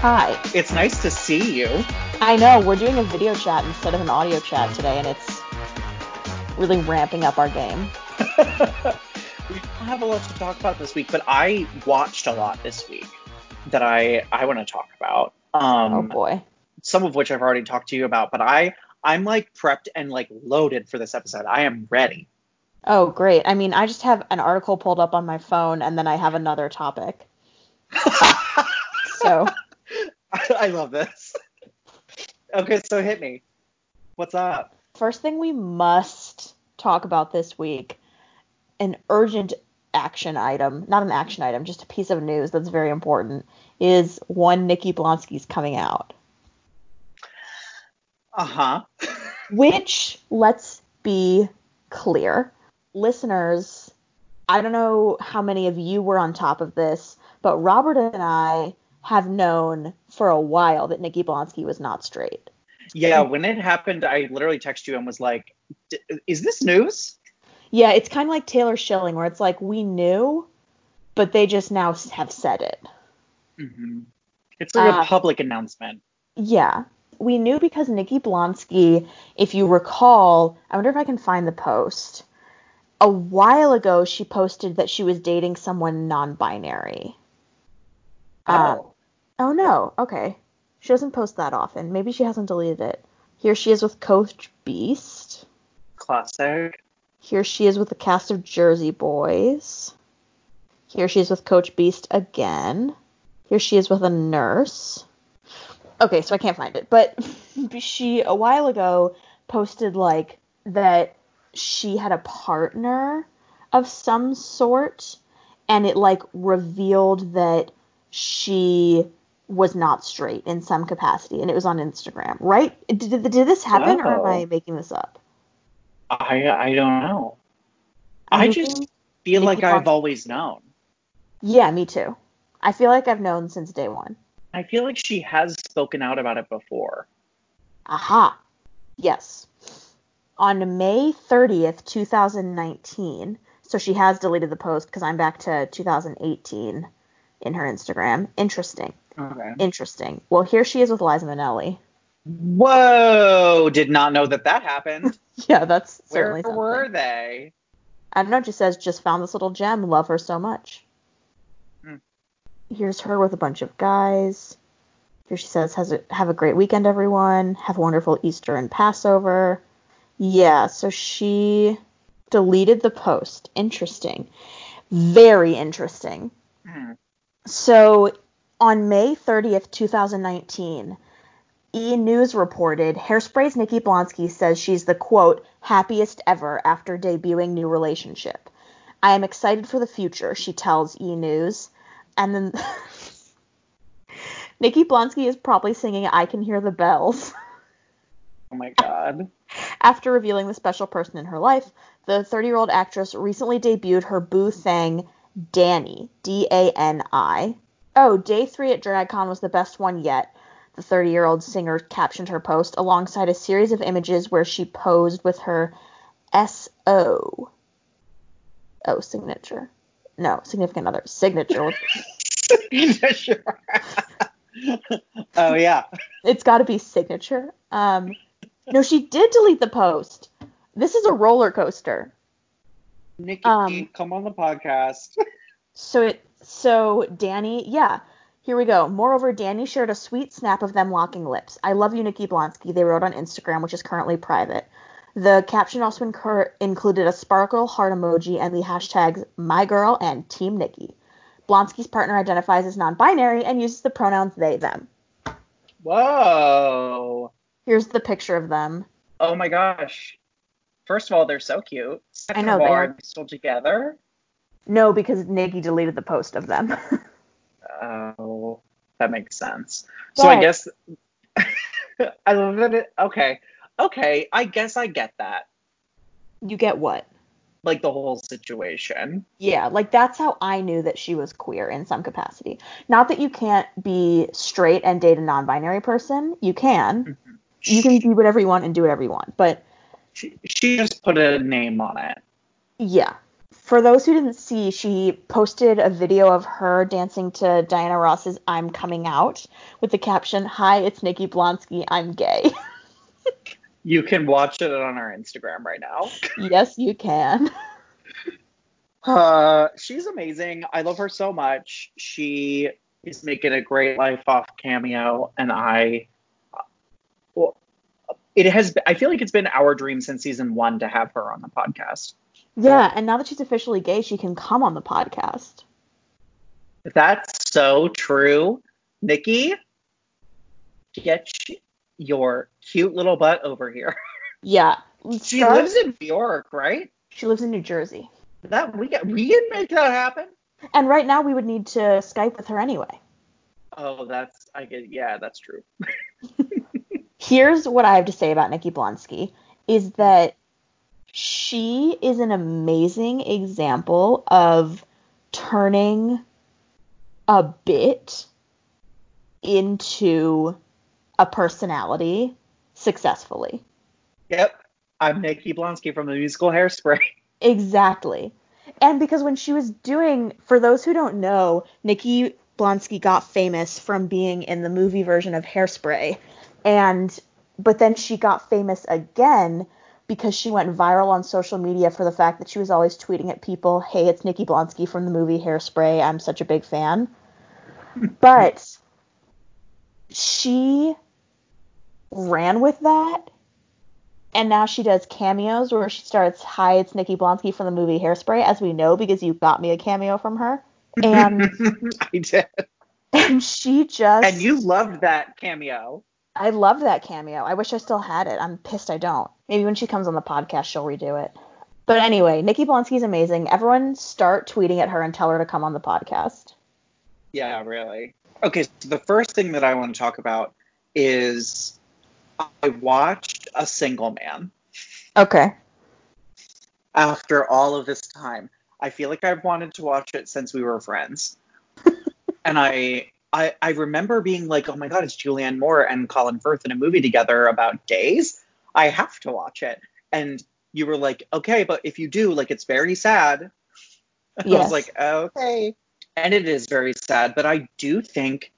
Hi, it's nice to see you. I know we're doing a video chat instead of an audio chat today, and it's really ramping up our game. we don't have a lot to talk about this week, but I watched a lot this week that I I want to talk about. Um, oh boy. some of which I've already talked to you about, but I I'm like prepped and like loaded for this episode. I am ready. Oh great. I mean, I just have an article pulled up on my phone, and then I have another topic. So I love this. Okay, so hit me. What's up? first thing we must talk about this week, an urgent action item, not an action item, just a piece of news that's very important, is one Nikki Blonsky's coming out. Uh huh. Which, let's be clear, listeners, I don't know how many of you were on top of this, but Robert and I have known for a while that Nikki Blonsky was not straight. Yeah, when it happened, I literally texted you and was like, "D- "Is this news?" Yeah, it's kind of like Taylor Schilling, where it's like we knew, but they just now have said it. hmm It's like Uh, a public announcement. Yeah, we knew because Nikki Blonsky, if you recall, I wonder if I can find the post. A while ago, she posted that she was dating someone non-binary. Um, Oh. no, okay. She doesn't post that often. Maybe she hasn't deleted it. Here she is with Coach Beast. Classic. Here she is with the cast of Jersey Boys. Here she is with Coach Beast again. Here she is with a nurse. Okay, so I can't find it, but she a while ago posted like that she had a partner of some sort and it like revealed that she was not straight in some capacity and it was on Instagram, right? Did, did, did this happen or am. I making this up? I I don't know. I'm I just feel like I've always known. Yeah, me too. I feel like I've known since day one. I feel like she has spoken out about it before. Aha. Yes. On May 30th, 2019, so she has deleted the post because I'm back to 2018 in her Instagram. Interesting. Okay. Interesting. Well, here she is with Liza Minnelli. Whoa! Did not know that that happened. Yeah, that's Where certainly something. were they? I don't know. She says, just found this little gem. Love her so much. Hmm. Here's her with a bunch of guys. Here she says, Has a, have a great weekend, everyone. Have a wonderful Easter and Passover. Yeah, so she deleted the post. Interesting. Very interesting. Hmm. So on May 30th, 2019, E! News reported Hairspray's Nikki Blonsky says she's the quote, happiest ever after debuting new relationship. I am excited for the future, she tells E! News. And then Nikki Blonsky is probably singing I Can Hear the Bells. Oh my god. After revealing the special person in her life, the 30 year old actress recently debuted her boo thing, Danny, D A N I. Oh, day three at DragCon was the best one yet, the 30 year old singer captioned her post alongside a series of images where she posed with her S.O. Oh, signature. No, significant other. Signature. Sure. oh yeah. it's got to be signature. Um, no, she did delete the post. This is a roller coaster. Nikki, Um, come on the podcast. So it so Danny, yeah. Here we go. Moreover, Danny shared a sweet snap of them locking lips. I love you, Nikki Blonsky. They wrote on Instagram, which is currently private. The caption also incur- included a sparkle heart emoji and the hashtags my girl and Team Nikki. Blonsky's partner identifies as non-binary and uses the pronouns they them. Whoa. Here's the picture of them. Oh my gosh. First of all, they're so cute. Second know, of they all, are. are they still together? No, because Nikki deleted the post of them. Oh, that makes sense. So I guess I love that. It, okay, okay. I guess I get that. you get what? Like the whole situation. Yeah, like that's how I knew that she was queer in some capacity. Not that you can't be straight and date a non-binary person. You can. Mm-hmm. You can do whatever you want and do whatever you want. But She, she just put a name on it. yeah. For those who didn't see, she posted a video of her dancing to Diana Ross's I'm Coming Out with the caption, Hi, it's Nikki Blonsky, I'm gay. You can watch it on our Instagram right now. yes, you can. Uh, she's amazing. I love her so much. She is making a great life off cameo, and I, well, it has. I feel like it's been our dream since season one to have her on the podcast. Yeah, and now that she's officially gay, she can come on the podcast. That's so true, Nikki. Get your cute little butt over here. Yeah. She lives in New York, right? She lives in New Jersey. That we got, we can make that happen. And right now we would need to Skype with her anyway. Oh, that's I get yeah, that's true. Here's what I have to say about Nikki Blonsky is that she is an amazing example of turning a bit into a personality successfully. Yep. I'm Nikki Blonsky from the musical Hairspray. Exactly. And because when she was doing, for those who don't know, Nikki Blonsky got famous from being in the movie version of Hairspray. And, but then she got famous again because she went viral on social media for the fact that she was always tweeting at people, hey, it's Nikki Blonsky from the movie Hairspray. I'm such a big fan. but she ran with that and now she does cameos where she starts, "Hi, it's Nikki Blonsky from the movie Hairspray," as we know because you got me a cameo from her. And I did. And she just And you loved that cameo. I love that cameo. I wish I still had it. I'm pissed I don't. Maybe when she comes on the podcast, she'll redo it. But anyway, Nikki Blonsky is amazing. Everyone start tweeting at her and tell her to come on the podcast. Yeah, really. Okay, so the first thing that I want to talk about is I watched A Single Man. Okay. After all of this time, I feel like I've wanted to watch it since we were friends. and I, I I remember being like, oh my god, it's Julianne Moore and Colin Firth in a movie together about gays. I have to watch it. And you were like, okay, but if you do, like, it's very sad. Yes. I was like, okay. And it is very sad, but I do think,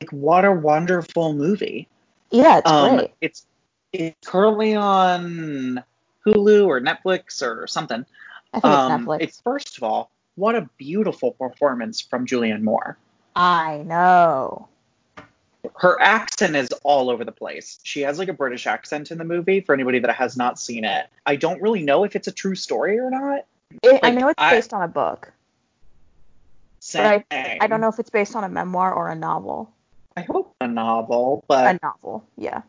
like, what a wonderful movie. Yeah, it's um, great. It's it's currently on Hulu or Netflix or something. I think um, it's Netflix. It's first of all, what a beautiful performance from Julianne Moore. I know. Her accent is all over the place. She has like a British accent in the movie for anybody that has not seen it. I don't really know if it's a true story or not. It, like, I know it's based I, on a book. Same. But I, I don't know if it's based on a memoir or a novel. I hope a novel, but a novel, yeah.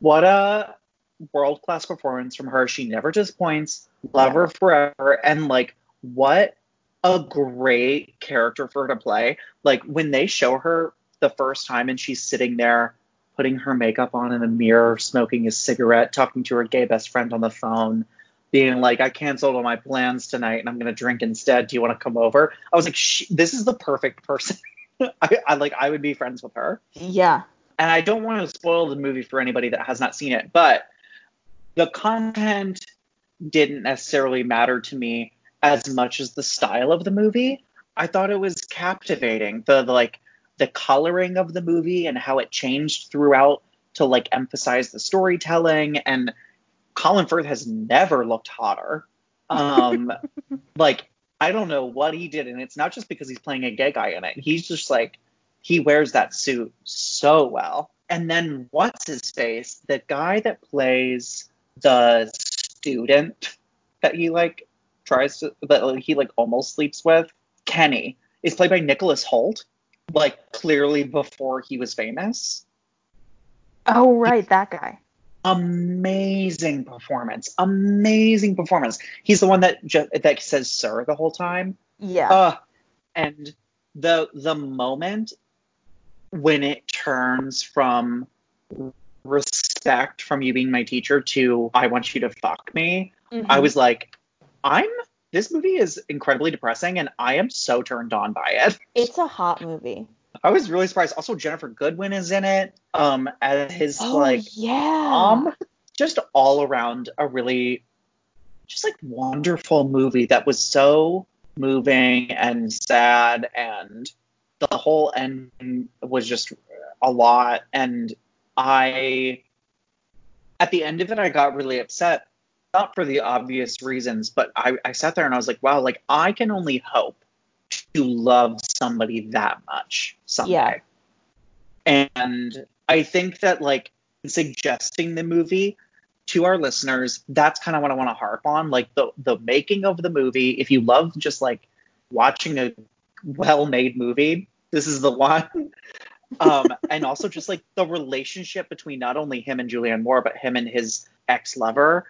What a world class performance from her. She never disappoints. Love yeah. her forever. And like what a great character for her to play. Like when they show her the first time and she's sitting there putting her makeup on in the mirror, smoking a cigarette, talking to her gay best friend on the phone, being like, I canceled all my plans tonight and I'm going to drink instead. Do you want to come over? I was like, this is the perfect person. I, I like, I would be friends with her. Yeah. And I don't want to spoil the movie for anybody that has not seen it, but the content didn't necessarily matter to me as much as the style of the movie. I thought it was captivating. The, the like the coloring of the movie and how it changed throughout to like emphasize the storytelling and Colin Firth has never looked hotter. Um like I don't know what he did and it's not just because he's playing a gay guy in it. He's just like he wears that suit so well. And then what's his face? The guy that plays the student that he like tries to that he like almost sleeps with, Kenny, is played by Nicholas Hoult, like clearly before he was famous. Oh right, that guy. Amazing performance. Amazing performance. He's the one that ju- that says sir the whole time. Yeah. Uh, and the the moment when it turns from respect from you being my teacher to I want you to fuck me, mm-hmm. I was like, I'm this movie is incredibly depressing and I am so turned on by it. It's a hot movie. I was really surprised. Also, Ginnifer Goodwin is in it. Um, as his oh, like yeah. Um, just all around a really just like wonderful movie that was so moving and sad and the whole end was just a lot and I at the end of it I got really upset not for the obvious reasons but I, I sat there and I was like wow like I can only hope to love somebody that much someday Yeah. and I think that like suggesting the movie to our listeners, that's kind of what I want to harp on. Like the the making of the movie. If you love just like watching a well-made movie, this is the one. Um, and also just like the relationship between not only him and Julianne Moore, but him and his ex-lover,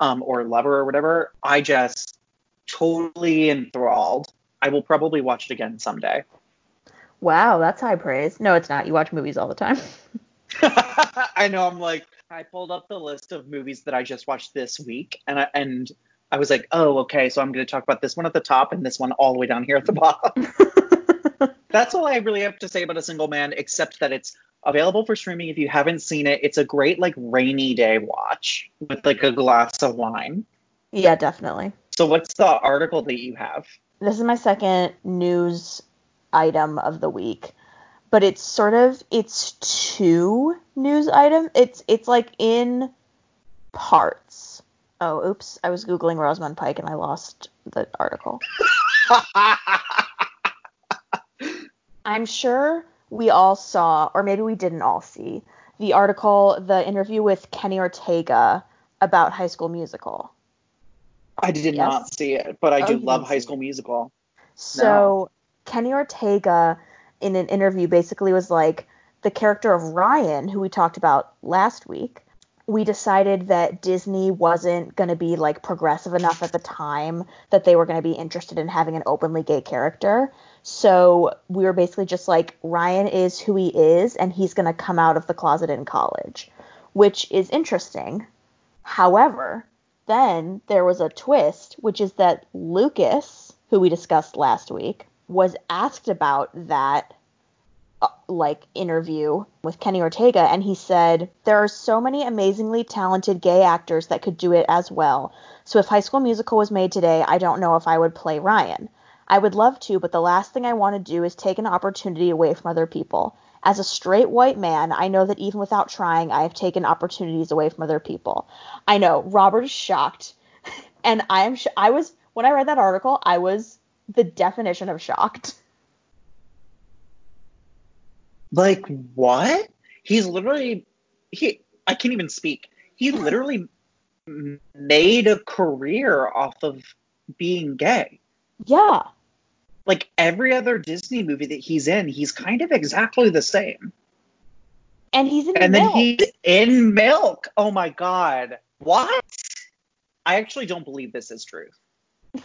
um, or lover or whatever. I just totally enthralled. I will probably watch it again someday. Wow, that's high praise. No, it's not. You watch movies all the time. I know. I'm like, I pulled up the list of movies that I just watched this week, and I, and I was like, oh, okay, so I'm going to talk about this one at the top and this one all the way down here at the bottom. That's all I really have to say about A Single Man, except that it's available for streaming. If you haven't seen it, it's a great like rainy day watch with like a glass of wine. yeah, definitely. So what's the article that you have? This is my second news item of the week, but it's sort of it's two news item. It's it's like in parts. Oh, oops! I was googling Rosamund Pike and I lost the article. I'm sure we all saw, or maybe we didn't all see, the article, the interview with Kenny Ortega about High School Musical. I did Yes? not see it, but I Oh, do love High School. Musical. So Kenny Ortega in an interview basically was like the character of Ryan, who we talked about last week. We decided that Disney wasn't going to be like progressive enough at the time that they were going to be interested in having an openly gay character. So we were basically just like Ryan is who he is and he's going to come out of the closet in college, which is interesting. However, then there was a twist, which is that Lucas, who we discussed last week, was asked about that uh, like interview with Kenny Ortega and he said there are so many amazingly talented gay actors that could do it as well. So if High School Musical was made today, I don't know if I would play Ryan. I would love to, but the last thing I want to do is take an opportunity away from other people. As a straight white man, I know that even without trying, I have taken opportunities away from other people. I know Robert is shocked, and I am. Sh- I was when I read that article, I was the definition of shocked. Like what? He's literally he. I can't even speak. He literally made a career off of being gay. Yeah, Like every other Disney movie that he's in, he's kind of exactly the same. and he's in And then Milk. he's in Milk. Oh my god. What? I actually don't believe this is true.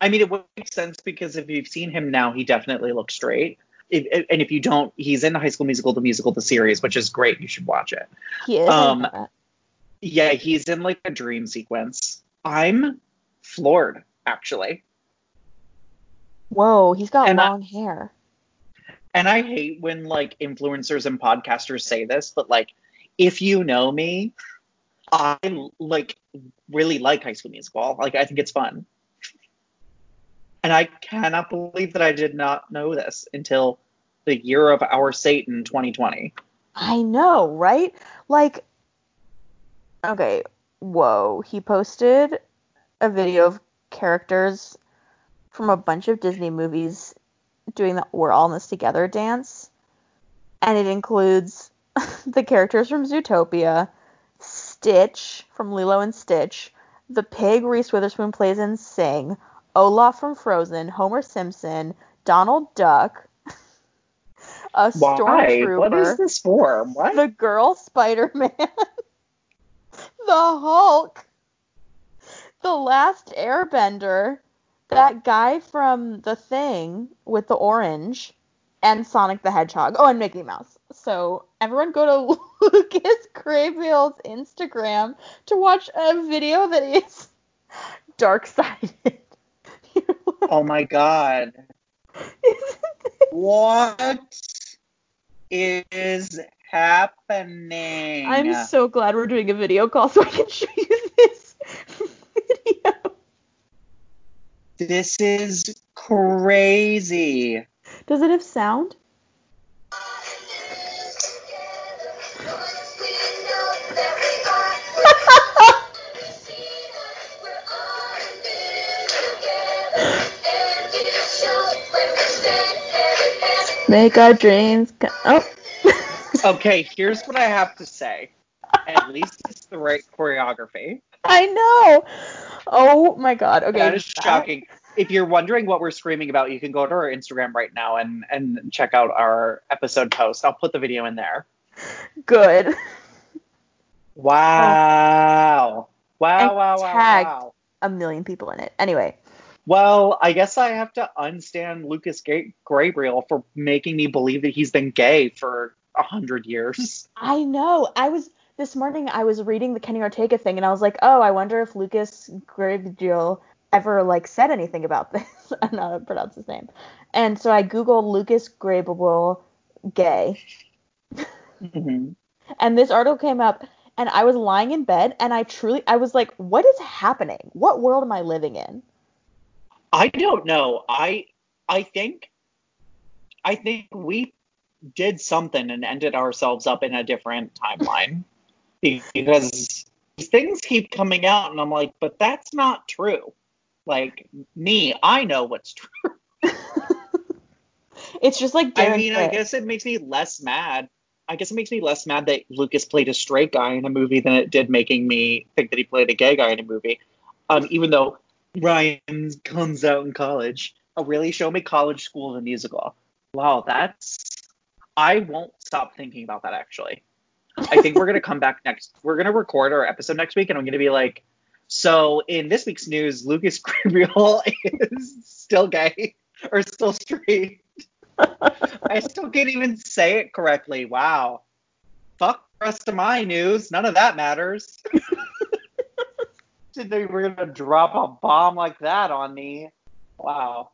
I mean, it would make sense because if you've seen him now, he definitely looks straight. If, and if you don't, he's in the High School Musical, the musical, the series, which is great. You should watch it. he is. Um. Yeah, he's in like a dream sequence. I'm floored, actually. Whoa, he's got and I- long hair. And I hate when like influencers and podcasters say this, but like, if you know me, I like really like High School Musical. Like, I think it's fun. And I cannot believe that I did not know this until the year of our Satan 2020. I know, right? Like, okay, whoa. He posted a video of characters from a bunch of Disney movies doing the We're All in This Together dance. And it includes the characters from Zootopia, Stitch from Lilo and Stitch, the pig Reese Witherspoon plays in Sing, Olaf from Frozen, Homer Simpson, Donald Duck, a Why? stormtrooper What is this for? What? the girl Spider Man, the Hulk, the last Airbender, that guy from The Thing with the orange, and Sonic the Hedgehog. Oh, and Mickey Mouse. So everyone go to Lucas Grabeel's Instagram to watch a video that is dark sided. Oh my god. What is happening? I'm so glad we're doing a video call so I can show you this video. This is crazy. Does it have sound? Make our dreams come. Oh. Okay, here's what I have to say. At least it's the right choreography. I know. Oh my god. Okay. that is shocking. If you're wondering what we're screaming about, you can go to our Instagram right now and and check out our episode post. I'll put the video in there. Good. Wow. Wow, wow, wow, tagged. wow. A million people in it. Anyway. Well, I guess I have to unstand Lucas Ga- Gabriel for making me believe that he's been gay for a hundred years. I know. I was this morning. I was reading the Kenny Ortega thing, and I was like, "Oh, I wonder if Lucas Gabriel ever like said anything about this." I don't know how to pronounce his name. And so I googled Lucas Gabriel gay, Mhm. and this article came up, and I was lying in bed, and I truly, I was like, "What is happening? What world am I living in?" I don't know. I I think I think we did something and ended ourselves up in a different timeline because things keep coming out and I'm like, but that's not true. Like me, I know what's true. It's just like I mean, I guess it makes me less mad. I guess it makes me less mad that Lucas played a straight guy in a movie than it did making me think that he played a gay guy in a movie. Um, even though Ryan comes out in college. Oh, really? Show me College School the musical. Wow, that's. I won't stop thinking about that actually. I think we're gonna come back next. We're gonna record our episode next week, and I'm gonna be like, so in this week's news, Lucas Gabriel is still gay or still straight. I still can't even say it correctly. Wow. Fuck the rest of my news. None of that matters. You were gonna drop a bomb like that on me. Wow.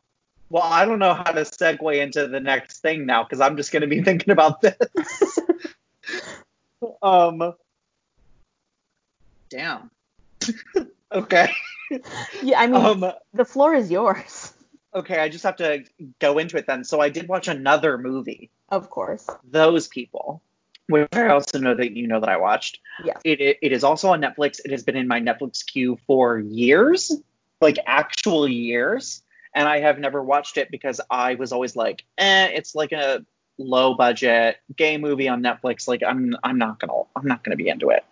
Well, I don't know how to segue into the next thing now because I'm just gonna be thinking about this. um. Damn. okay. yeah, I mean, Um. the floor is yours. Okay, I just have to go into it then. So I did watch another movie. Of course. Those People, which I also know that you know that I watched. Yes. It, it, it is also on Netflix. It has been in my Netflix queue for years, like actual years, and I have never watched it because I was always like, eh, it's like a low budget gay movie on Netflix. Like I'm I'm not gonna I'm not gonna be into it.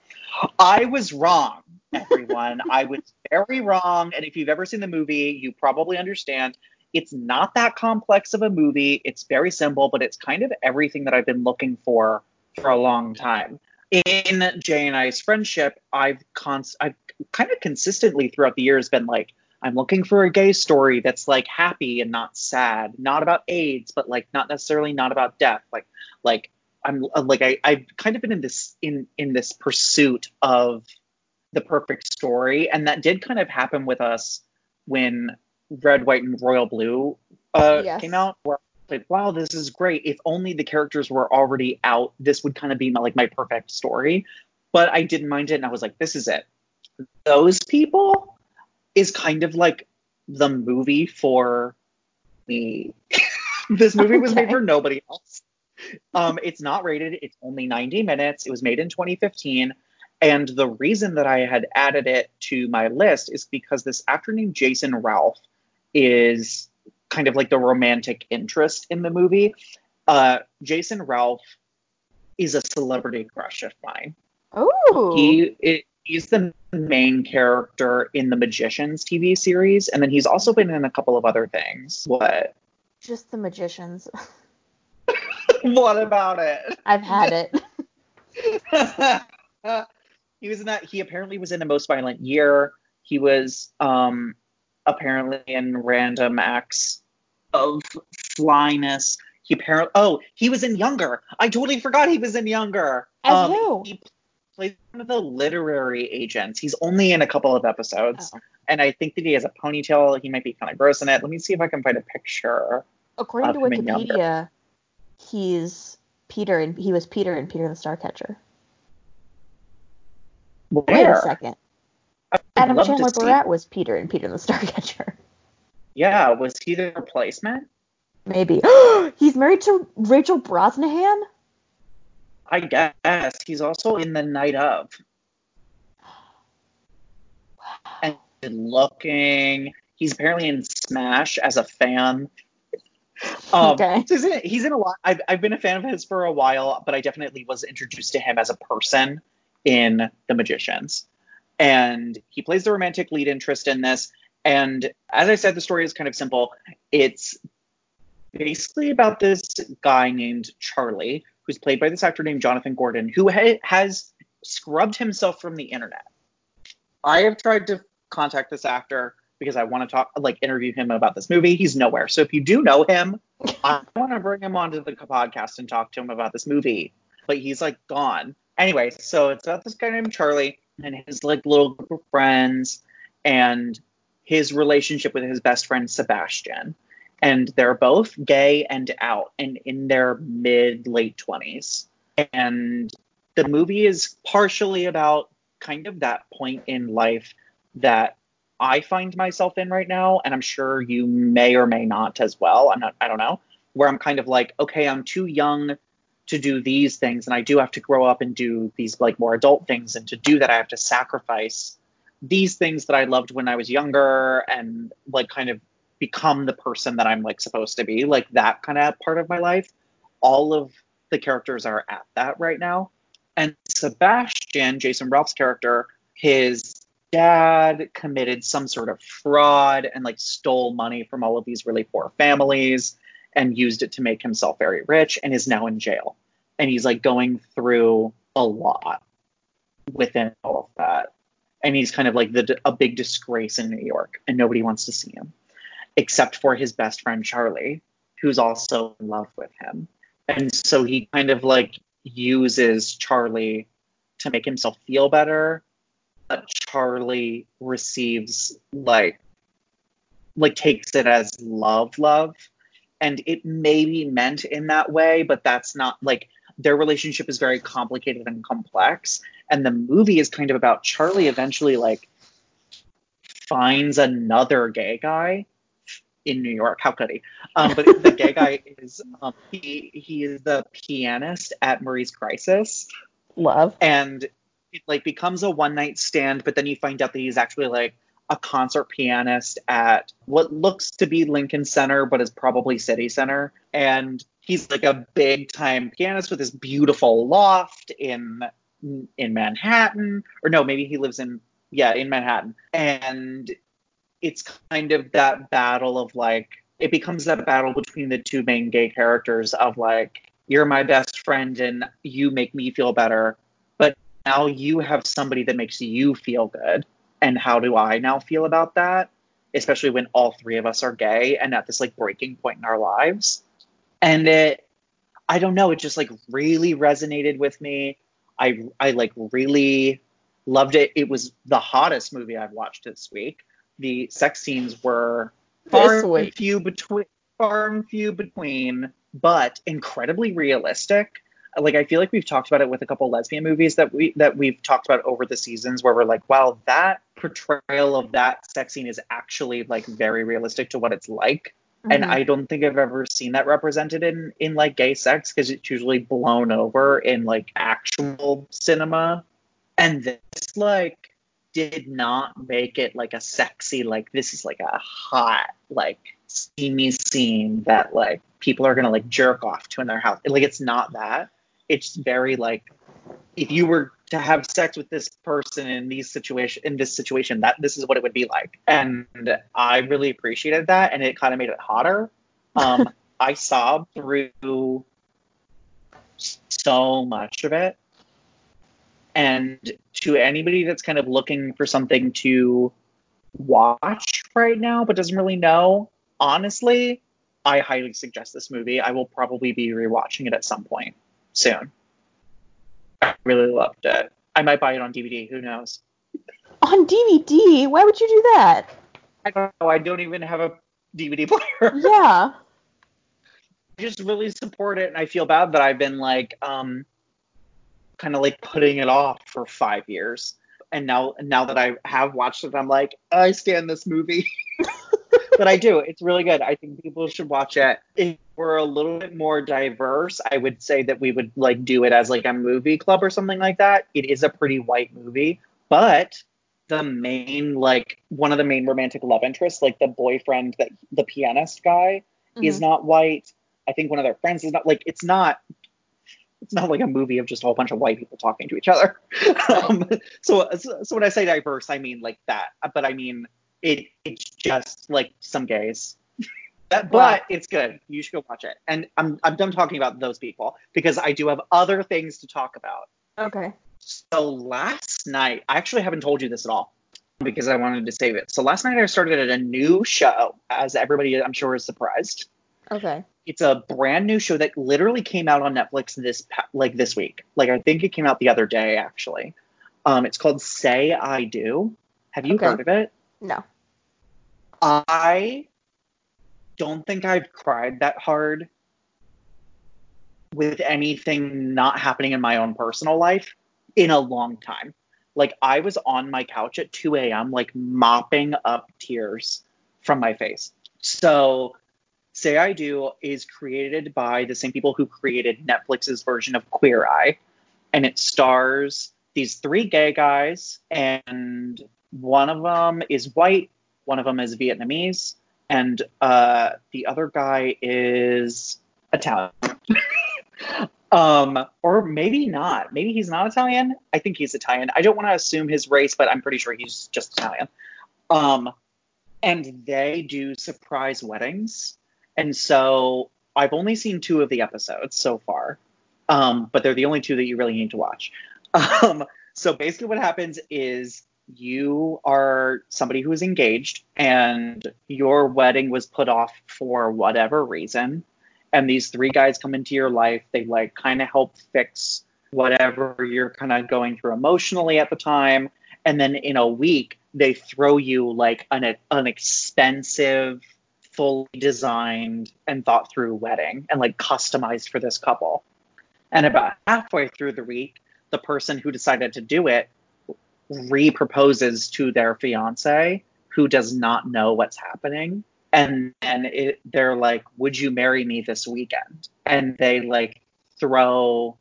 I was wrong, everyone. I was very wrong. And if you've ever seen the movie, you probably understand. It's not that complex of a movie. It's very simple, but it's kind of everything that I've been looking for for a long time. In Jay and I's friendship, I've const- I've kind of consistently throughout the years been like, I'm looking for a gay story that's like happy and not sad, not about AIDS, but like not necessarily not about death. Like like I'm like I I've kind of been in this in in this pursuit of the perfect story, and that did kind of happen with us when Red, White, and Royal Blue uh, Yes. came out. Where like, wow, this is great. If only the characters were already out, this would kind of be my, like my perfect story. But I didn't mind it, and I was like, this is it. Those people is kind of like the movie for me. this movie was made for nobody else. Um, it's not rated. It's only 90 minutes. It was made in 2015. And the reason that I had added it to my list is because this actor named Jason Ralph is kind of like the romantic interest in the movie. Uh, Jason Ralph is a celebrity crush of mine. Oh. He it, he's the main character in the Magicians TV series, and then he's also been in a couple of other things. What? Just the magicians. what about it? I've had it. he was in that. He apparently was in the Most Violent Year. He was um apparently in Random Acts of Flyness. He apparently. Oh, he was in Younger. I totally forgot he was in Younger. As um, who? He plays one of the literary agents. He's only in a couple of episodes, Oh. and I think that he has a ponytail. He might be kind of gross in it. Let me see if I can find a picture. According to of him in Younger. Wikipedia, he's Peter and he was Peter in Peter the Starcatcher. Where? Wait a second. Adam Chanler-Berat was Peter in Peter the Starcatcher. Yeah, was he the replacement? Maybe. He's married to Rachel Brosnahan? I guess. He's also in the night of. And looking. He's apparently in Smash as a fan. Um, Okay. so he's, in, he's in a lot. I've, I've been a fan of his for a while, but I definitely was introduced to him as a person in The Magicians. And he plays the romantic lead interest in this. And as I said, the story is kind of simple. It's basically about this guy named Charlie, who's played by this actor named Jonathan Gordon, who ha- has scrubbed himself from the internet. I have tried to contact this actor because I want to talk, like, interview him about this movie. He's nowhere. So if you do know him, I want to bring him onto the podcast and talk to him about this movie. But he's like gone. Anyway, so it's about this guy named Charlie and his like little group of friends and his relationship with his best friend Sebastian. And they're both gay and out and in their mid late 20s. And the movie is partially about kind of that point in life that I find myself in right now, and I'm sure you may or may not as well. I'm not, I don't know, where I'm kind of like, okay, I'm too young to do these things, and I do have to grow up and do these like more adult things, and to do that, I have to sacrifice these things that I loved when I was younger, and like kind of become the person that I'm like supposed to be, like that kind of part of my life. All of the characters are at that right now, and Sebastian, Jason Ralph's character, his dad committed some sort of fraud and like stole money from all of these really poor families and used it to make himself very rich and is now in jail. And he's like going through a lot within all of that. And he's kind of like the a big disgrace in New York and nobody wants to see him except for his best friend Charlie, who's also in love with him. And so he kind of like uses Charlie to make himself feel better but Charlie receives like like takes it as love love and it may be meant in that way but that's not like their relationship is very complicated and complex and the movie is kind of about Charlie eventually like finds another gay guy in New York. How could he? Um but the gay guy is um, he he is the pianist at Marie's Crisis. Love. and it like becomes a one night stand but then you find out that he's actually like a concert pianist at what looks to be lincoln center but is probably city center. And he's like a big time pianist with this beautiful loft in in manhattan. Or no maybe he lives in yeah in manhattan. And it's kind of that battle of like it becomes that battle between the two main gay characters of like you're my best friend and you make me feel better but now you have somebody that makes you feel good. And how do i now feel about that? Especially when all three of us are gay and at this like breaking point in our lives and it i don't know it just like really resonated with me. I i like really loved it. It was the hottest movie i've watched this week. The sex scenes were far and few between far and few between but incredibly realistic. Like I feel like we've talked about it with a couple lesbian movies that we that we've talked about over the seasons where we're like, wow, that portrayal of that sex scene is actually like very realistic to what it's like. And Mhm. I don't think I've ever seen that represented in in like gay sex because it's usually blown over in like actual cinema. And this like did not make it like a sexy like this is like a hot like steamy scene that like people are gonna like jerk off to in their house. Like it's not that. It's very like if you were to have sex with this person in these situation in this situation, that this is what it would be like. And I really appreciated that and it kind of made it hotter. Um I sobbed through so much of it. And to anybody that's kind of looking for something to watch right now but doesn't really know, honestly, I highly suggest this movie. I will probably be rewatching it at some point soon. I really loved it. I might buy it on DVD. Who knows? On DVD? Why would you do that? I don't know. I don't even have a DVD player. Yeah. I just really support it, and I feel bad that I've been like, um, kind of like putting it off for five years. And now, now that I have watched it, I'm like, I stand this movie. but I do. It's really good. I think people should watch it. If we're a little bit more diverse, I would say that we would like do it as like a movie club or something like that. It is a pretty white movie, but the main like one of the main romantic love interests, like the boyfriend that the pianist guy mm-hmm. is not white. I think one of their friends is not like it's not it's not like a movie of just a whole bunch of white people talking to each other. um, so, so when I say diverse, I mean like that. But I mean it. It's just like some gays. but wow. it's good. You should go watch it. And I'm I'm done talking about those people because I do have other things to talk about. Okay. So last night, I actually haven't told you this at all because I wanted to save it. So last night I started a new show, as everybody I'm sure is surprised. Okay. It's a brand new show that literally came out on Netflix this like this week. Like I think it came out the other day actually. Um, it's called Say I Do. Have you okay. heard of it? No. I don't think I've cried that hard with anything not happening in my own personal life in a long time. Like I was on my couch at 2 a.m. like mopping up tears from my face. So Say I Do is created by the same people who created Netflix's version of Queer Eye. And it stars these three gay guys, and one of them is white, one of them is Vietnamese, and uh, the other guy is Italian. um, or maybe not. Maybe he's not Italian. I think he's Italian. I don't want to assume his race, but I'm pretty sure he's just Italian. Um, and they do surprise weddings and so I've only seen two of the episodes so far, um, but they're the only two that you really need to watch. Um, so basically, what happens is you are somebody who is engaged and your wedding was put off for whatever reason. And these three guys come into your life. They like kind of help fix whatever you're kind of going through emotionally at the time. And then in a week, they throw you like an, an expensive fully designed and thought through wedding and like customized for this couple. And about halfway through the week, the person who decided to do it re-proposes to their fiance who does not know what's happening and and it, they're like would you marry me this weekend and they like throw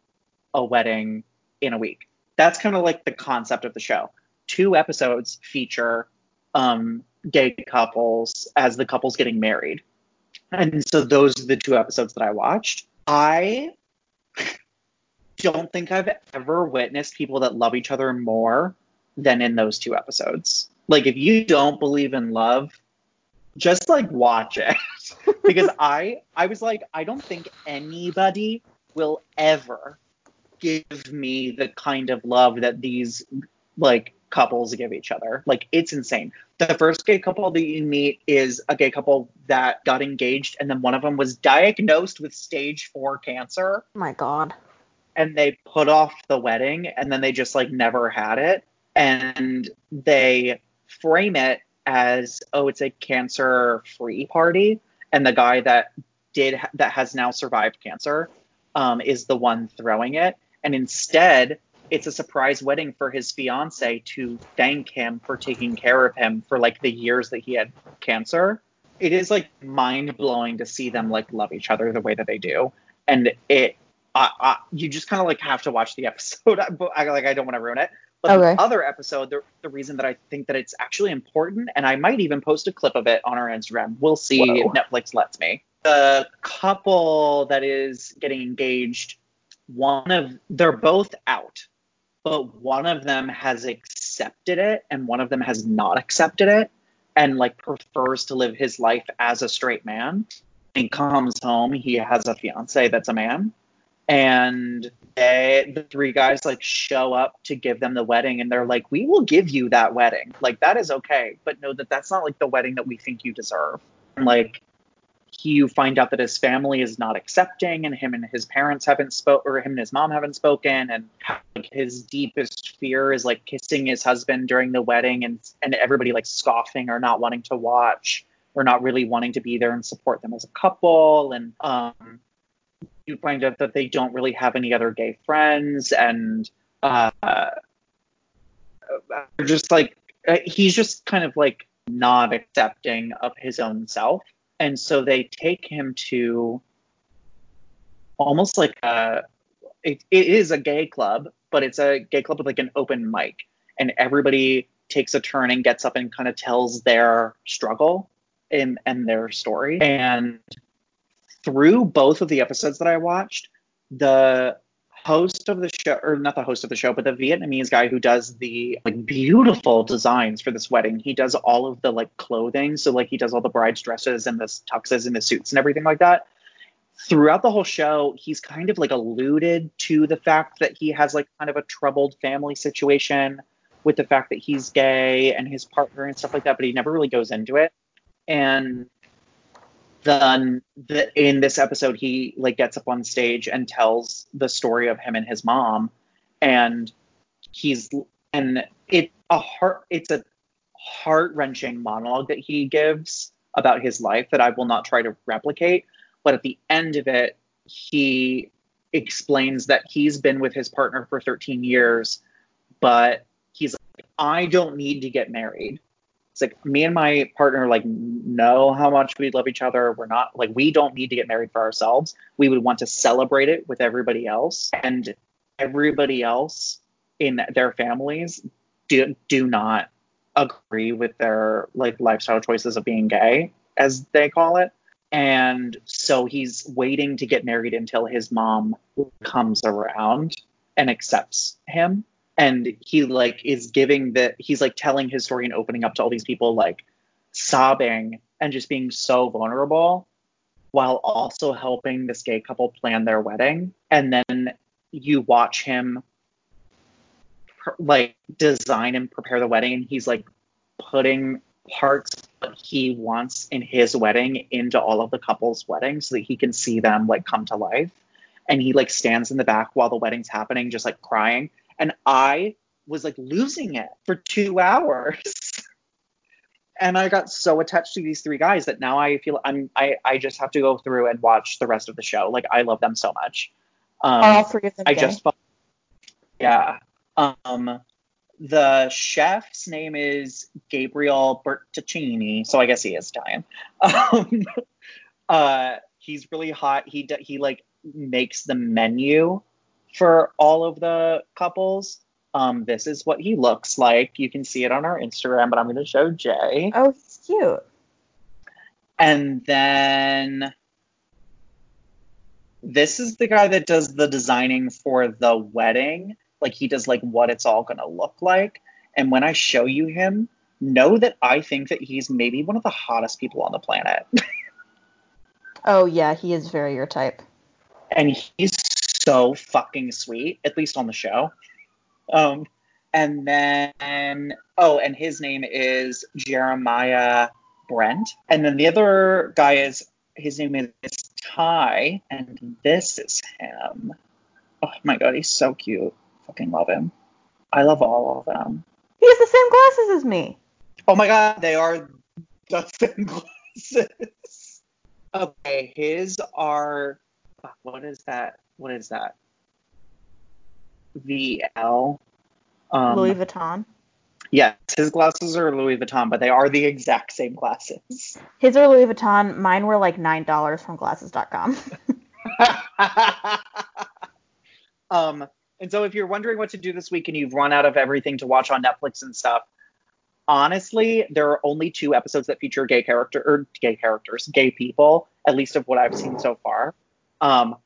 a wedding in a week that's kind of like the concept of the show two episodes feature um gay couples as the couples getting married. And so those are the two episodes that I watched. I don't think I've ever witnessed people that love each other more than in those two episodes. Like if you don't believe in love, just like watch it. because I I was like I don't think anybody will ever give me the kind of love that these like couples give each other. Like it's insane. The first gay couple that you meet is a gay couple that got engaged and then one of them was diagnosed with stage 4 cancer. Oh my god. And they put off the wedding and then they just like never had it and they frame it as oh it's a cancer free party and the guy that did that has now survived cancer um, is the one throwing it and instead it's a surprise wedding for his fiance to thank him for taking care of him for like the years that he had cancer. It is like mind blowing to see them like love each other the way that they do, and it uh, you just kind of like have to watch the episode. I, like I don't want to ruin it. But okay. the other episode, the, the reason that I think that it's actually important, and I might even post a clip of it on our Instagram. We'll see Whoa. if Netflix lets me. The couple that is getting engaged, one of they're both out but one of them has accepted it and one of them has not accepted it and like prefers to live his life as a straight man. and comes home, he has a fiance that's a man, and they, the three guys like show up to give them the wedding, and they're like, "We will give you that wedding, like that is okay, but know that that's not like the wedding that we think you deserve." And, like you find out that his family is not accepting and him and his parents haven't spoke or him and his mom haven't spoken and like, his deepest fear is like kissing his husband during the wedding and and everybody like scoffing or not wanting to watch or not really wanting to be there and support them as a couple and um you find out that they don't really have any other gay friends and uh just like uh, he's just kind of like not accepting of his own self. And so they take him to almost like a it, it is a gay club, but it's a gay club with like an open mic. And everybody takes a turn and gets up and kind of tells their struggle and and their story. And through both of the episodes that I watched, the host of the show or not the host of the show but the vietnamese guy who does the like beautiful designs for this wedding. He does all of the like clothing. So like he does all the bride's dresses and the tuxes and the suits and everything like that. Throughout the whole show he's kind of like alluded to the fact that he has like kind of a troubled family situation with the fact that he's gay and his partner and stuff like that but he never really goes into it. And then the, in this episode he like gets up on stage and tells the story of him and his mom and he's and it a heart it's a heart-wrenching monologue that he gives about his life that I will not try to replicate but at the end of it he explains that he's been with his partner for 13 years but he's like I don't need to get married it's like me and my partner like know how much we love each other. We're not like we don't need to get married for ourselves. We would want to celebrate it with everybody else, and everybody else in their families do do not agree with their like lifestyle choices of being gay, as they call it. And so he's waiting to get married until his mom comes around and accepts him and he like is giving the he's like telling his story and opening up to all these people like sobbing and just being so vulnerable while also helping this gay couple plan their wedding. And then you watch him like design and prepare the wedding and he's like putting parts that he wants in his wedding into all of the couples weddings so that he can see them like come to life. And he like stands in the back while the wedding's happening just like crying and I was like losing it for two hours. and I got so attached to these three guys that now I feel I'm I, I just have to go through and watch the rest of the show. Like I love them so much. Um, All three of them. I just yeah. Um, the chef's name is Gabriel Bertaccini, so I guess he is Italian. Um, uh, he's really hot. He he like makes the menu for all of the couples. Um, this is what he looks like. You can see it on our Instagram, but I'm going to show Jay. Oh, he's cute. And then this is the guy that does the designing for the wedding. Like he does like what it's all going to look like. And when I show you him, know that I think that he's maybe one of the hottest people on the planet. oh yeah, he is very your type. And he's so fucking sweet, at least on the show. Um, and then, oh, and his name is Jeremiah Brent. And then the other guy is, his name is Ty, and this is him. Oh my god, he's so cute. Fucking love him. I love all of them. He has the same glasses as me. Oh my god, they are the same glasses. okay, his are. What is that? What is that? VL. Um, Louis Vuitton. Yes, his glasses are Louis Vuitton, but they are the exact same glasses. His are Louis Vuitton. Mine were like nine dollars from glasses.com. um, and so if you're wondering what to do this week and you've run out of everything to watch on Netflix and stuff, honestly, there are only two episodes that feature gay character or gay characters, gay people, at least of what I've seen so far. Um,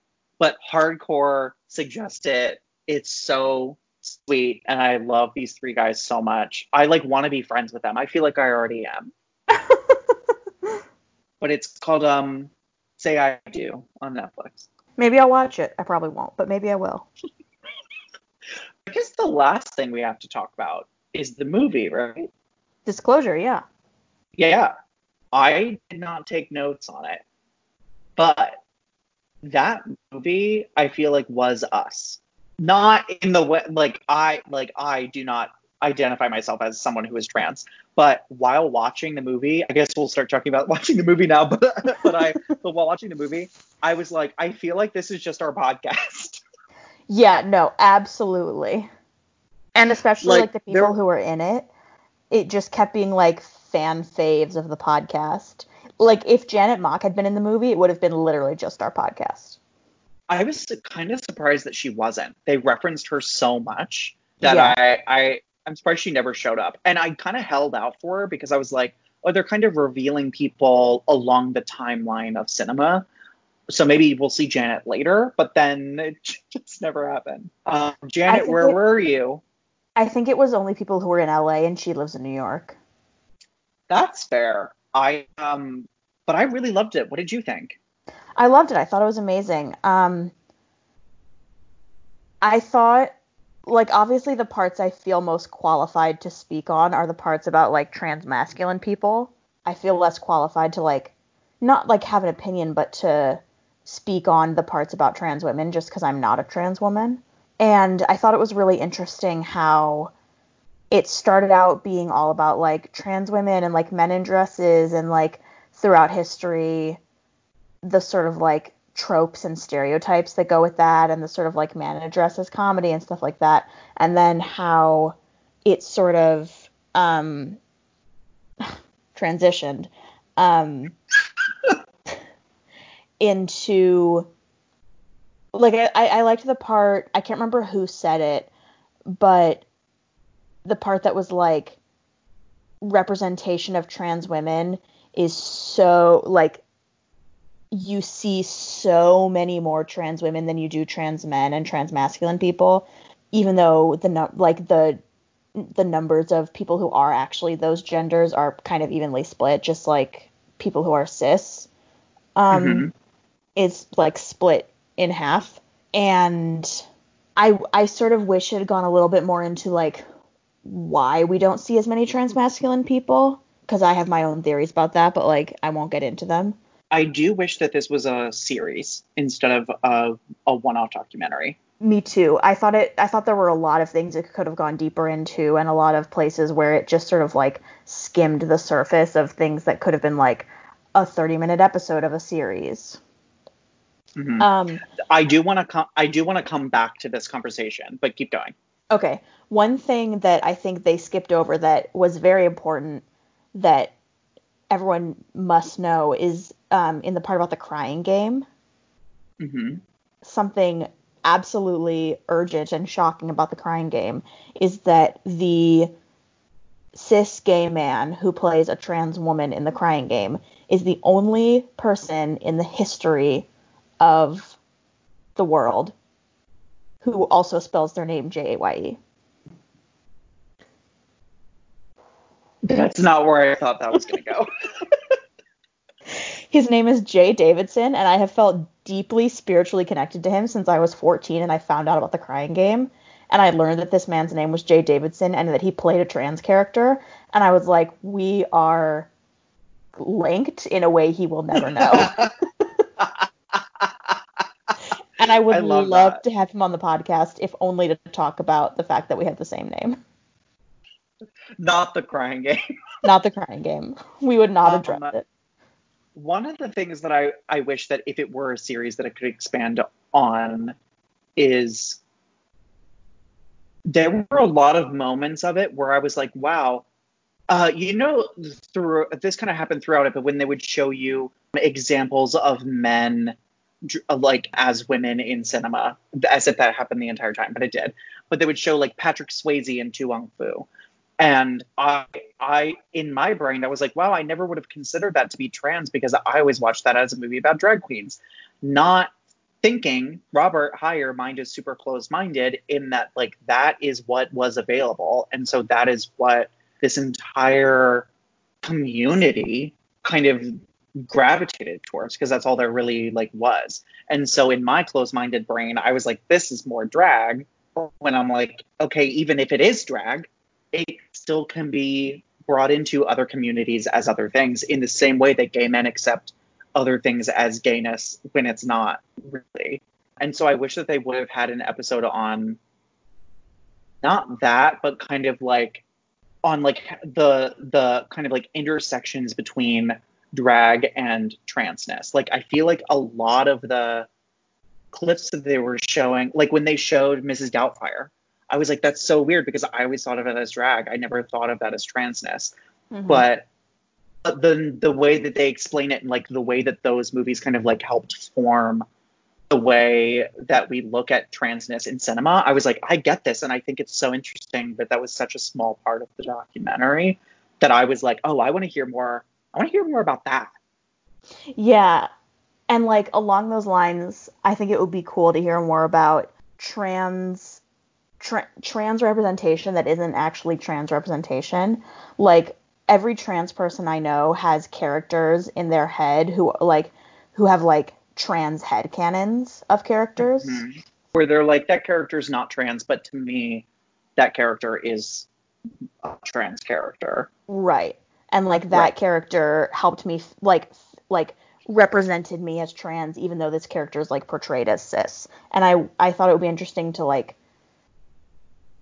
but hardcore suggest it. It's so sweet, and I love these three guys so much. I like want to be friends with them. I feel like I already am. but it's called um, Say I Do on Netflix. Maybe I'll watch it. I probably won't, but maybe I will. I guess the last thing we have to talk about is the movie, right? Disclosure, yeah. Yeah. I did not take notes on it. But that movie I feel like was us. Not in the way like I like I do not identify myself as someone who is trans, but while watching the movie, I guess we'll start talking about watching the movie now, but but I but while watching the movie, I was like I feel like this is just our podcast. Yeah, no, absolutely. And especially like, like the people who were in it, it just kept being like fan faves of the podcast. Like if Janet Mock had been in the movie, it would have been literally just our podcast. I was kind of surprised that she wasn't. They referenced her so much that Yeah. I, I I'm surprised she never showed up. And I kind of held out for her because I was like, oh, they're kind of revealing people along the timeline of cinema. So maybe we'll see Janet later, but then it just never happened. Um, Janet, where it- were you? I think it was only people who were in LA and she lives in New York. That's fair. I um, but I really loved it. What did you think? I loved it. I thought it was amazing. Um, I thought, like, obviously the parts I feel most qualified to speak on are the parts about like trans masculine people. I feel less qualified to like, not like have an opinion, but to speak on the parts about trans women just because I'm not a trans woman. And I thought it was really interesting how it started out being all about like trans women and like men in dresses and like throughout history the sort of like tropes and stereotypes that go with that and the sort of like man in a dress as comedy and stuff like that. And then how it sort of um transitioned um into like I, I liked the part I can't remember who said it but the part that was like representation of trans women is so like you see so many more trans women than you do trans men and trans masculine people even though the num- like the the numbers of people who are actually those genders are kind of evenly split just like people who are cis um Mhm. is like split in half and i i sort of wish it had gone a little bit more into like why we don't see as many trans masculine people because i have my own theories about that but like i won't get into them I do wish that this was a series instead of a, a one-off documentary. Me too. I thought it. I thought there were a lot of things it could have gone deeper into, and a lot of places where it just sort of like skimmed the surface of things that could have been like a 30-minute episode of a series. Mhm. Um. I do want to come. I do want to come back to this conversation, but keep going. Okay. One thing that I think they skipped over that was very important that everyone must know is um, in the part about the crying game. hmm something absolutely urgent and shocking about the crying game is that the cis gay man who plays a trans woman in the crying game is the only person in the history of the world who also spells their name J A Y E. That's not where I thought that was going to go. His name is Jaye Davidson, and I have felt deeply spiritually connected to him since I was 14 and I found out about the crying game. And I learned that this man's name was Jaye Davidson and that he played a trans character. And I was like, we are linked in a way he will never know. and I would I love love to have him on the podcast, if only to talk about the fact that we have the same name. not the crying game. Not the crying game. We would not Um, address it. One of the things that I, I wish that if it were a series that it could expand on is there were a lot of moments of it where I was like, wow, uh, you know, through this kind of happened throughout it, but when they would show you examples of men Uh, like as women in cinema, as if that happened the entire time, but it did. But they would show like Patrick Swayze and To Wong Foo. And I, I, in my brain, I was like, wow, I never would have considered that to be trans because I always watched that as a movie about drag queens, not thinking Robert Heyer mind is super closed minded in that like that is what was available, and so that is what this entire community kind of gravitated towards because that's all there really like was. And so in my closed-minded brain, I was like, this is more drag. When I'm like, okay, even if it is drag, it still can be brought into other communities as other things in the same way that gay men accept other things as gayness when it's not really. And so I wish that they would have had an episode on not that, but kind of like on like the the kind of like intersections between drag and transness. Like I feel like a lot of the clips that they were showing, like when they showed Mrs. Doubtfire, I was like, that's so weird because I always thought of it as drag. I never thought of that as transness. Mhm. But but then the way that they explain it and like the way that those movies kind of like helped form the way that we look at transness in cinema, I was like, I get this, and I think it's so interesting. But that was such a small part of the documentary that I was like, oh, I want to hear more. I want to hear more about that. Yeah. And like along those lines, I think it would be cool to hear more about trans tra- trans representation that isn't actually trans representation. Like every trans person I know has characters in their head who like who have like trans head canons of characters. Mm-hmm. Where they're like, that character's not trans, but to me, that character is a trans character. Right. And like that right. character helped me like like represented me as trans even though this character is like portrayed as cis. And I I thought it would be interesting to like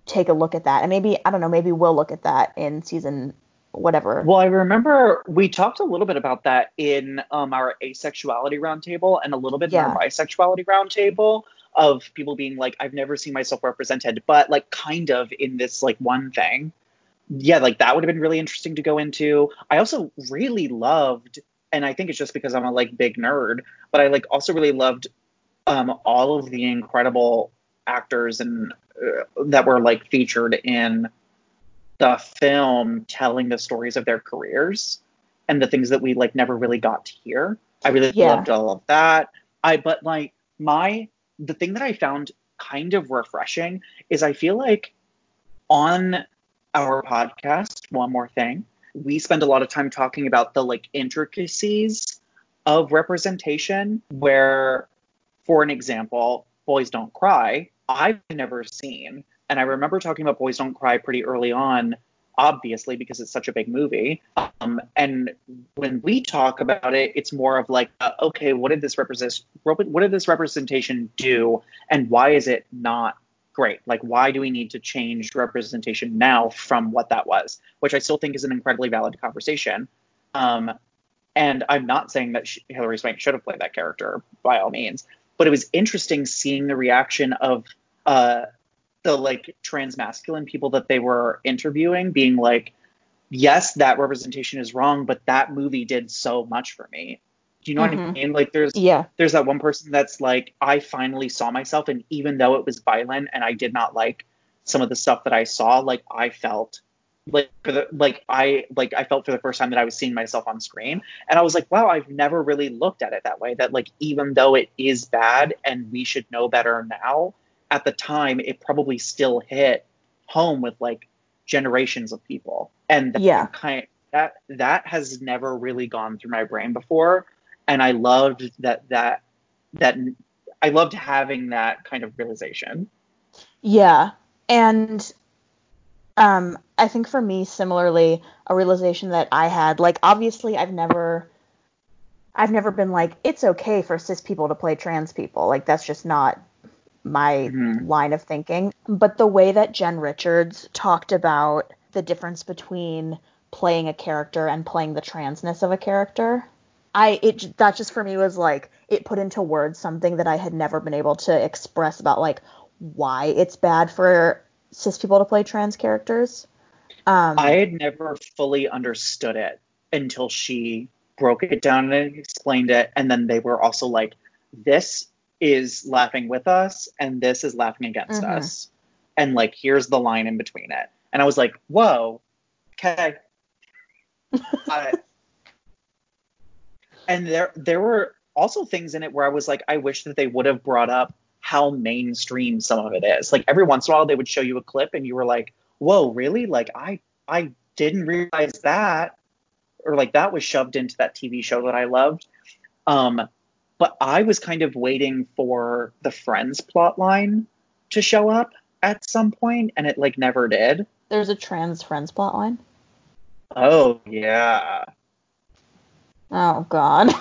take a look at that. And maybe I don't know, maybe we'll look at that in season whatever. Well, I remember we talked a little bit about that in um, our asexuality roundtable and a little bit yeah. in our bisexuality roundtable of people being like, I've never seen myself represented, but like kind of in this like one thing. Yeah, like that would have been really interesting to go into. I also really loved, and I think it's just because I'm a like big nerd, but I like also really loved um, all of the incredible actors and uh, that were like featured in the film telling the stories of their careers and the things that we like never really got to hear. I really yeah. loved all of that. I but like my the thing that I found kind of refreshing is I feel like on our podcast, one more thing, we spend a lot of time talking about the like intricacies of representation where for an example, Boys Don't Cry, I've never seen and I remember talking about Boys Don't Cry pretty early on, obviously because it's such a big movie. Um, and when we talk about it, it's more of like, uh, okay, what did this represent? What did this representation do, and why is it not great? Like, why do we need to change representation now from what that was? Which I still think is an incredibly valid conversation. Um, and I'm not saying that Hilary Swank should have played that character by all means, but it was interesting seeing the reaction of uh, the like trans masculine people that they were interviewing being like, yes, that representation is wrong, but that movie did so much for me. Do you know mm-hmm. what I mm-hmm. mean? Like there's yeah. there's that one person that's like, I finally saw myself and even though it was violent and I did not like some of the stuff that I saw, like I felt like for the like I like I felt for the first time that I was seeing myself on screen and I was like wow I've never really looked at it that way that like even though it is bad and we should know better now at the time it probably still hit home with like generations of people and that yeah kind that that has never really gone through my brain before and i loved that that that i loved having that kind of realization yeah and um i think for me similarly a realization that i had like obviously i've never I've never been like, it's okay for cis people to play trans people. Like, that's just not my mm-hmm. line of thinking. But the way that Jen Richards talked about the difference between playing a character and playing the transness of a character, I it that just for me was like it put into words something that I had never been able to express about like why it's bad for cis people to play trans characters. Um, I had never fully understood it until she broke it down and explained it, and then they were also like, "This is laughing with us and this is laughing against mm-hmm. us. And like here's the line in between it. And I was like, whoa, okay. uh, and there there were also things in it where I was like, I wish that they would have brought up how mainstream some of it is. Like every once in a while they would show you a clip and you were like, whoa, really? Like I I didn't realize that. Or like that was shoved into that TV show that I loved. Um, but I was kind of waiting for the Friends plot line to show up at some point, and it like never did. There's a trans Friends plot line. Oh yeah. Oh God.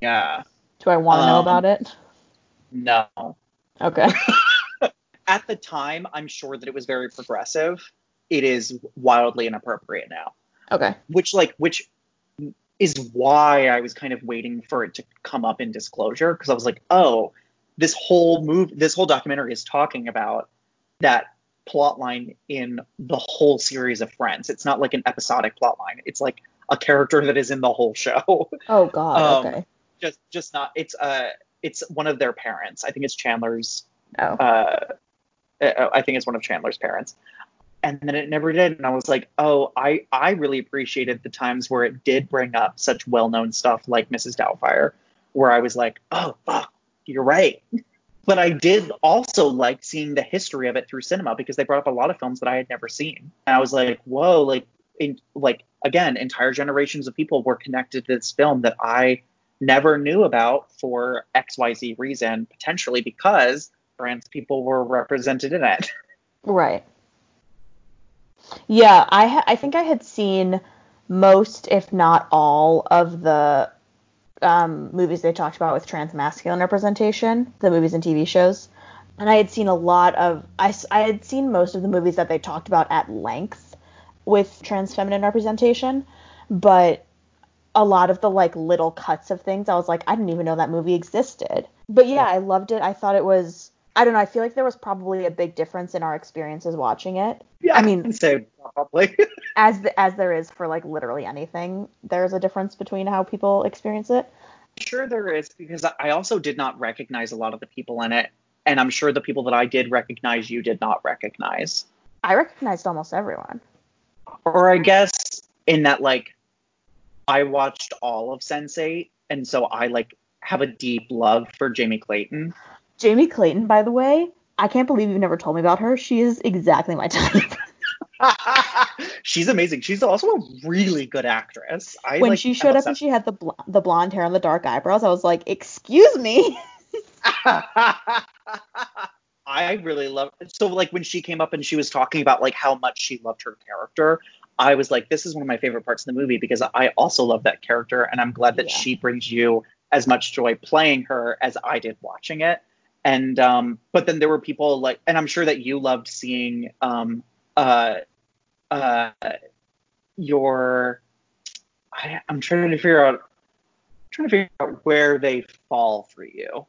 Yeah. Do I want to um, know about it? No. Okay. at the time, I'm sure that it was very progressive. It is wildly inappropriate now. Okay. Which like which is why I was kind of waiting for it to come up in disclosure because I was like, oh, this whole move, this whole documentary is talking about that plot line in the whole series of Friends. It's not like an episodic plot line. It's like a character that is in the whole show. Oh God. Um, okay. just just not. It's uh it's one of their parents. I think it's Chandler's. Oh. Uh, uh, I think it's one of Chandler's parents. And then it never did, and I was like, oh, I I really appreciated the times where it did bring up such well-known stuff like Mrs. Doubtfire, where I was like, oh fuck, you're right. But I did also like seeing the history of it through cinema because they brought up a lot of films that I had never seen. And I was like, whoa, like in, like again, entire generations of people were connected to this film that I never knew about for XYZ reason, potentially because trans people were represented in it. Right. Yeah, I ha- I think I had seen most, if not all, of the um, movies they talked about with trans masculine representation, the movies and TV shows. And I had seen a lot of, I, I had seen most of the movies that they talked about at length with trans feminine representation, but a lot of the like little cuts of things, I was like, I didn't even know that movie existed. But yeah, I loved it. I thought it was, I don't know, I feel like there was probably a big difference in our experiences watching it. Yeah, I mean- say probably. As the, as there is for like literally anything, there's a difference between how people experience it. sure there is because I also did not recognize a lot of the people in it, and I'm sure the people that I did recognize you did not recognize. I recognized almost everyone. Or I guess in that like I watched all of Sense8, and so I like have a deep love for Jamie Clayton. Jamie Clayton, by the way, I can't believe you've never told me about her. She is exactly my type. She's amazing. She's also a really good actress. I when like, she showed up and she had the bl- the blonde hair and the dark eyebrows, I was like, "Excuse me." I really love so like when she came up and she was talking about like how much she loved her character, I was like, this is one of my favorite parts of the movie because I also love that character and I'm glad that Yeah. she brings you as much joy playing her as I did watching it. And um, but then there were people like, and I'm sure that you loved seeing um, uh, uh, your. I, I'm trying to figure out, trying to figure out where they fall for you.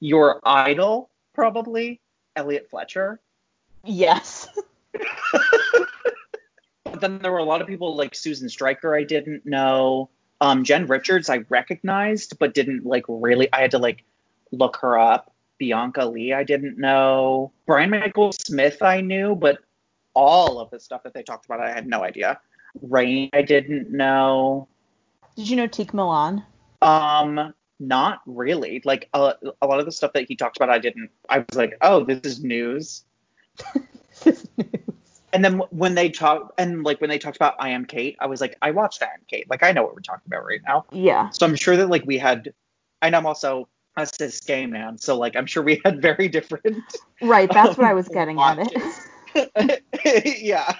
Your idol, probably Elliot Fletcher. yes. But then there were a lot of people like Susan Stryker I didn't know. Um, Jen Richards I recognized, but didn't like really. I had to like look her up. Bianca Leigh I didn't know. Brian Michael Smith I knew, but all of the stuff that they talked about I had no idea. Rain I didn't know. Did you know Tiq Milan? Um, not really. Like a, a lot of the stuff that he talked about I didn't. I was like, oh, this is news. And then when they talk and like when they talked about I am Cait, I was like, I watched I am Cait. Like I know what we're talking about right now. yeah. So I'm sure that like we had, and I'm also a cis gay man, so like I'm sure we had very different. Right. That's what I um, was getting at it. yeah.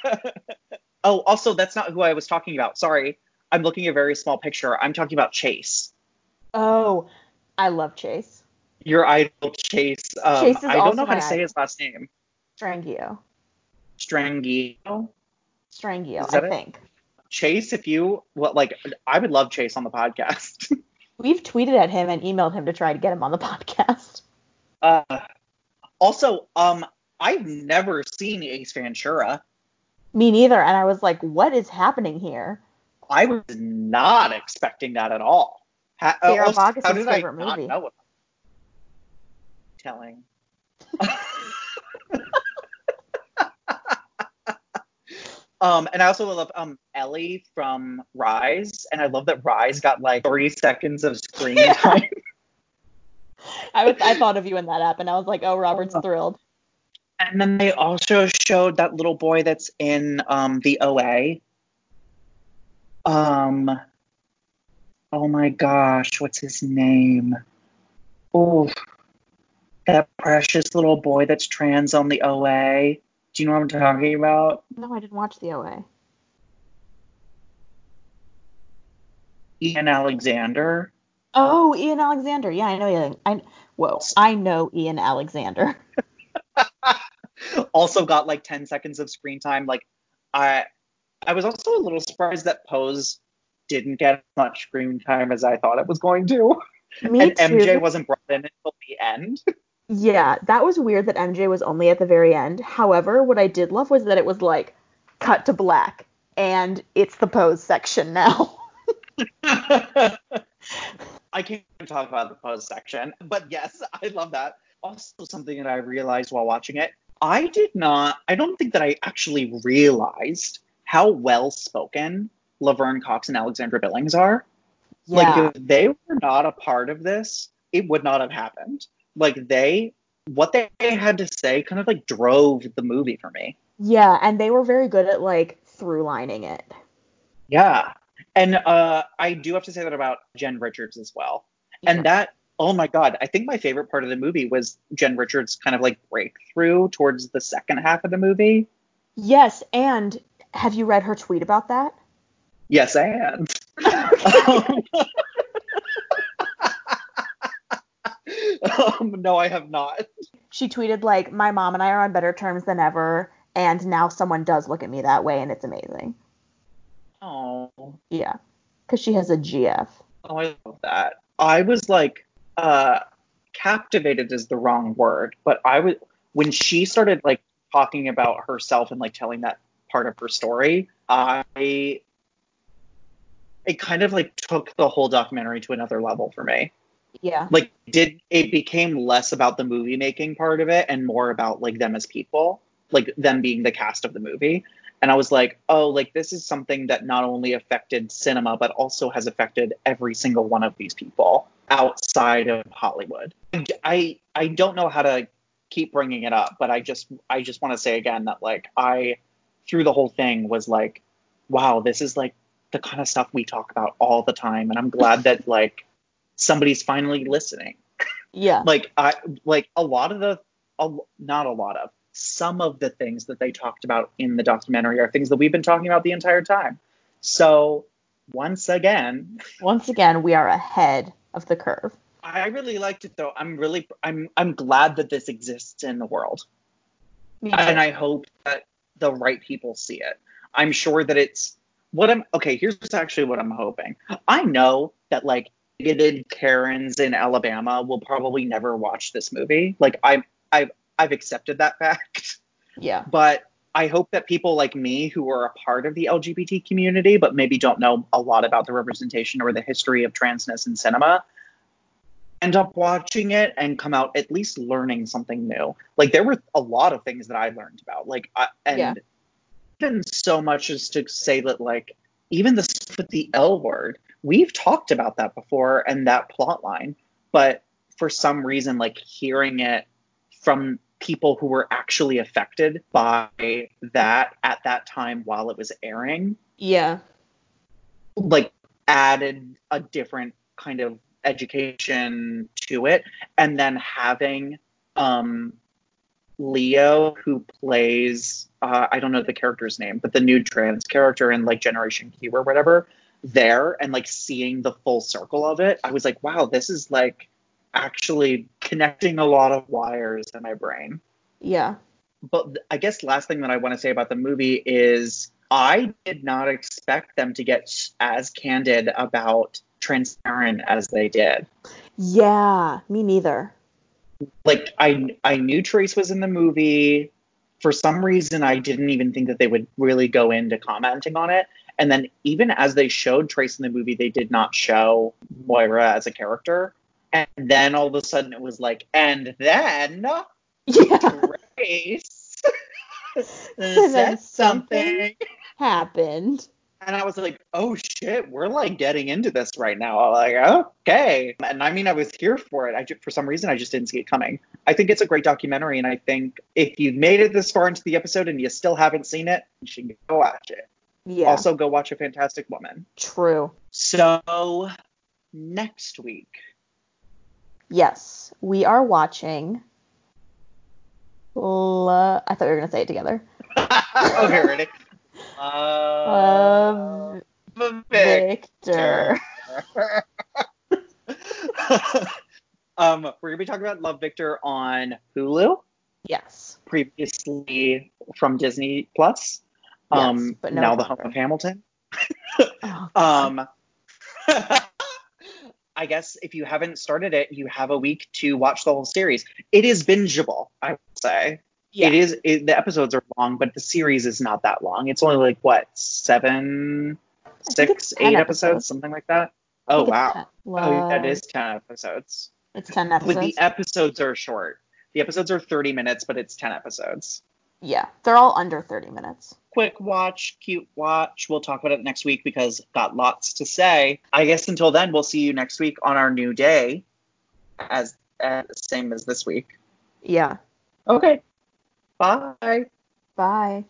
oh, also that's not who I was talking about. Sorry, I'm looking at a very small picture. I'm talking about Chase. Oh, I love Chase. Your idol Chase. Um, Chase is I don't know how to say his last name. Strangio. Strangio. Strangio, I it? think. Chase, if you what like I would love Chase on the podcast. We've tweeted at him and emailed him to try to get him on the podcast. Uh, also, um, I've never seen Ace Ventura. Me neither. And I was like, what is happening here? I was not expecting that at all. Ha- Sarah also, Boggess's how did I favorite not movie. know about? Telling. um, and I also love um Ellie from Rise, and I love that Rise got like three seconds of screen Yeah. time. I, was, I thought of you in that app and I was like, oh, Robert's thrilled. And then they also showed that little boy that's in um, the OA. Um, oh my gosh, what's his name? Oh, that precious little boy that's trans on the OA. Do you know what I'm talking about? No, I didn't watch the OA. Ian Alexander. Oh, Ian Alexander. Yeah, I know Ian. I, whoa, I know Ian Alexander. also got like 10 seconds of screen time. Like, I, I was also a little surprised that Pose didn't get as much screen time as I thought it was going to. Me and too. MJ wasn't brought in until the end. Yeah, that was weird that MJ was only at the very end. However, what I did love was that it was like cut to black, and it's the pose section now. I can't talk about the pose section, but yes, I love that. Also, something that I realized while watching it, I did not, I don't think that I actually realized how well spoken Laverne Cox and Alexandra Billings are. yeah. Like, if they were not a part of this, it would not have happened. Like, they, what they had to say kind of like drove the movie for me. yeah, and they were very good at like through lining it. Yeah. And uh, I do have to say that about Jen Richards as well. Yeah. And that, oh my God, I think my favorite part of the movie was Jen Richards' kind of like breakthrough towards the second half of the movie. Yes, and have you read her tweet about that? Yes, and. um, no, I have not. She tweeted like, "My mom and I are on better terms than ever, and now someone does look at me that way, and it's amazing." Oh, Yeah, because she has a GF. oh, I love that. I was like, uh, captivated is the wrong word, but I was when she started like talking about herself and like telling that part of her story, I it kind of like took the whole documentary to another level for me. Yeah, Like did it became less about the movie making part of it and more about like them as people, like them being the cast of the movie. And I was like, oh, like this is something that not only affected cinema, but also has affected every single one of these people outside of Hollywood. I I don't know how to keep bringing it up, but I just I just want to say again that like I through the whole thing was like, wow, this is like the kind of stuff we talk about all the time, and I'm glad that like somebody's finally listening yeah, like I like a lot of the a, not a lot of some of the things that they talked about in the documentary are things that we've been talking about the entire time. So once again, Once again, we are ahead of the curve. I really liked it though. I'm really I'm I'm glad that this exists in the world. And I hope that the right people see it. I'm sure that it's what I'm okay, here's actually what I'm hoping. I know that like bigoted Karens in Alabama will probably never watch this movie. Like I've I've I've accepted that fact. yeah, But I hope that people like me who are a part of the LGBT community but maybe don't know a lot about the representation or the history of transness in cinema end up watching it and come out at least learning something new. Like there were a lot of things that I learned about. Like I, and Yeah. Even so much as to say that like even the stuff with the L word, we've talked about that before and that plot line, but for some reason like hearing it from people who were actually affected by that at that time while it was airing yeah, like added a different kind of education to it. And then having um leo who plays uh, i don't know the character's name but the new trans character in like generation q or whatever there and like seeing the full circle of it i was like wow this is like actually connecting a lot of wires in my brain yeah, but I guess last thing that I want to say about the movie is I did not expect them to get as candid about transparent as they did. yeah. Me neither. Like I I knew Trace was in the movie. For some reason I didn't even think that they would really go into commenting on it. And then even as they showed Trace in the movie, they did not show Maura as a character. And then all of a sudden it was like, and then Yeah, Trace said something- something. happened. And I was like, oh shit, we're like getting into this right now. I'm like, okay. And I mean, I was here for it. I just, for some reason, I just didn't see it coming. I think it's a great documentary. And I think if you've made it this far into the episode and you still haven't seen it, you should go watch it. Yeah, Also, go watch A Fantastic Woman. true. So, next week, Yes, we are watching. La- I thought we were gonna say it together. Oh, okay, ready? Uh, Uh, Victor. um, we're gonna be talking about Love Victor on Hulu, Yes. previously from Disney Plus. Yes, Um, but no now the home of Hamilton. Oh, Um, I guess if you haven't started it, you have a week to watch the whole series. It is bingeable, I would say. Yeah. It is. It, the episodes are long, but the series is not that long. It's only like what seven, I think six, it's 10 eight episodes, episodes. something like that. Oh think it's wow. 10. Oh, that Like, is ten episodes. It's 10 episodes. But the episodes are short. The episodes are 30 minutes, but it's 10 episodes. yeah, they're all under 30 minutes. Quick watch, cute watch. We'll talk about it next week because got lots to say. I guess until then, we'll see you next week on our new day, as uh, same as this week. Yeah. Okay. Bye. Bye.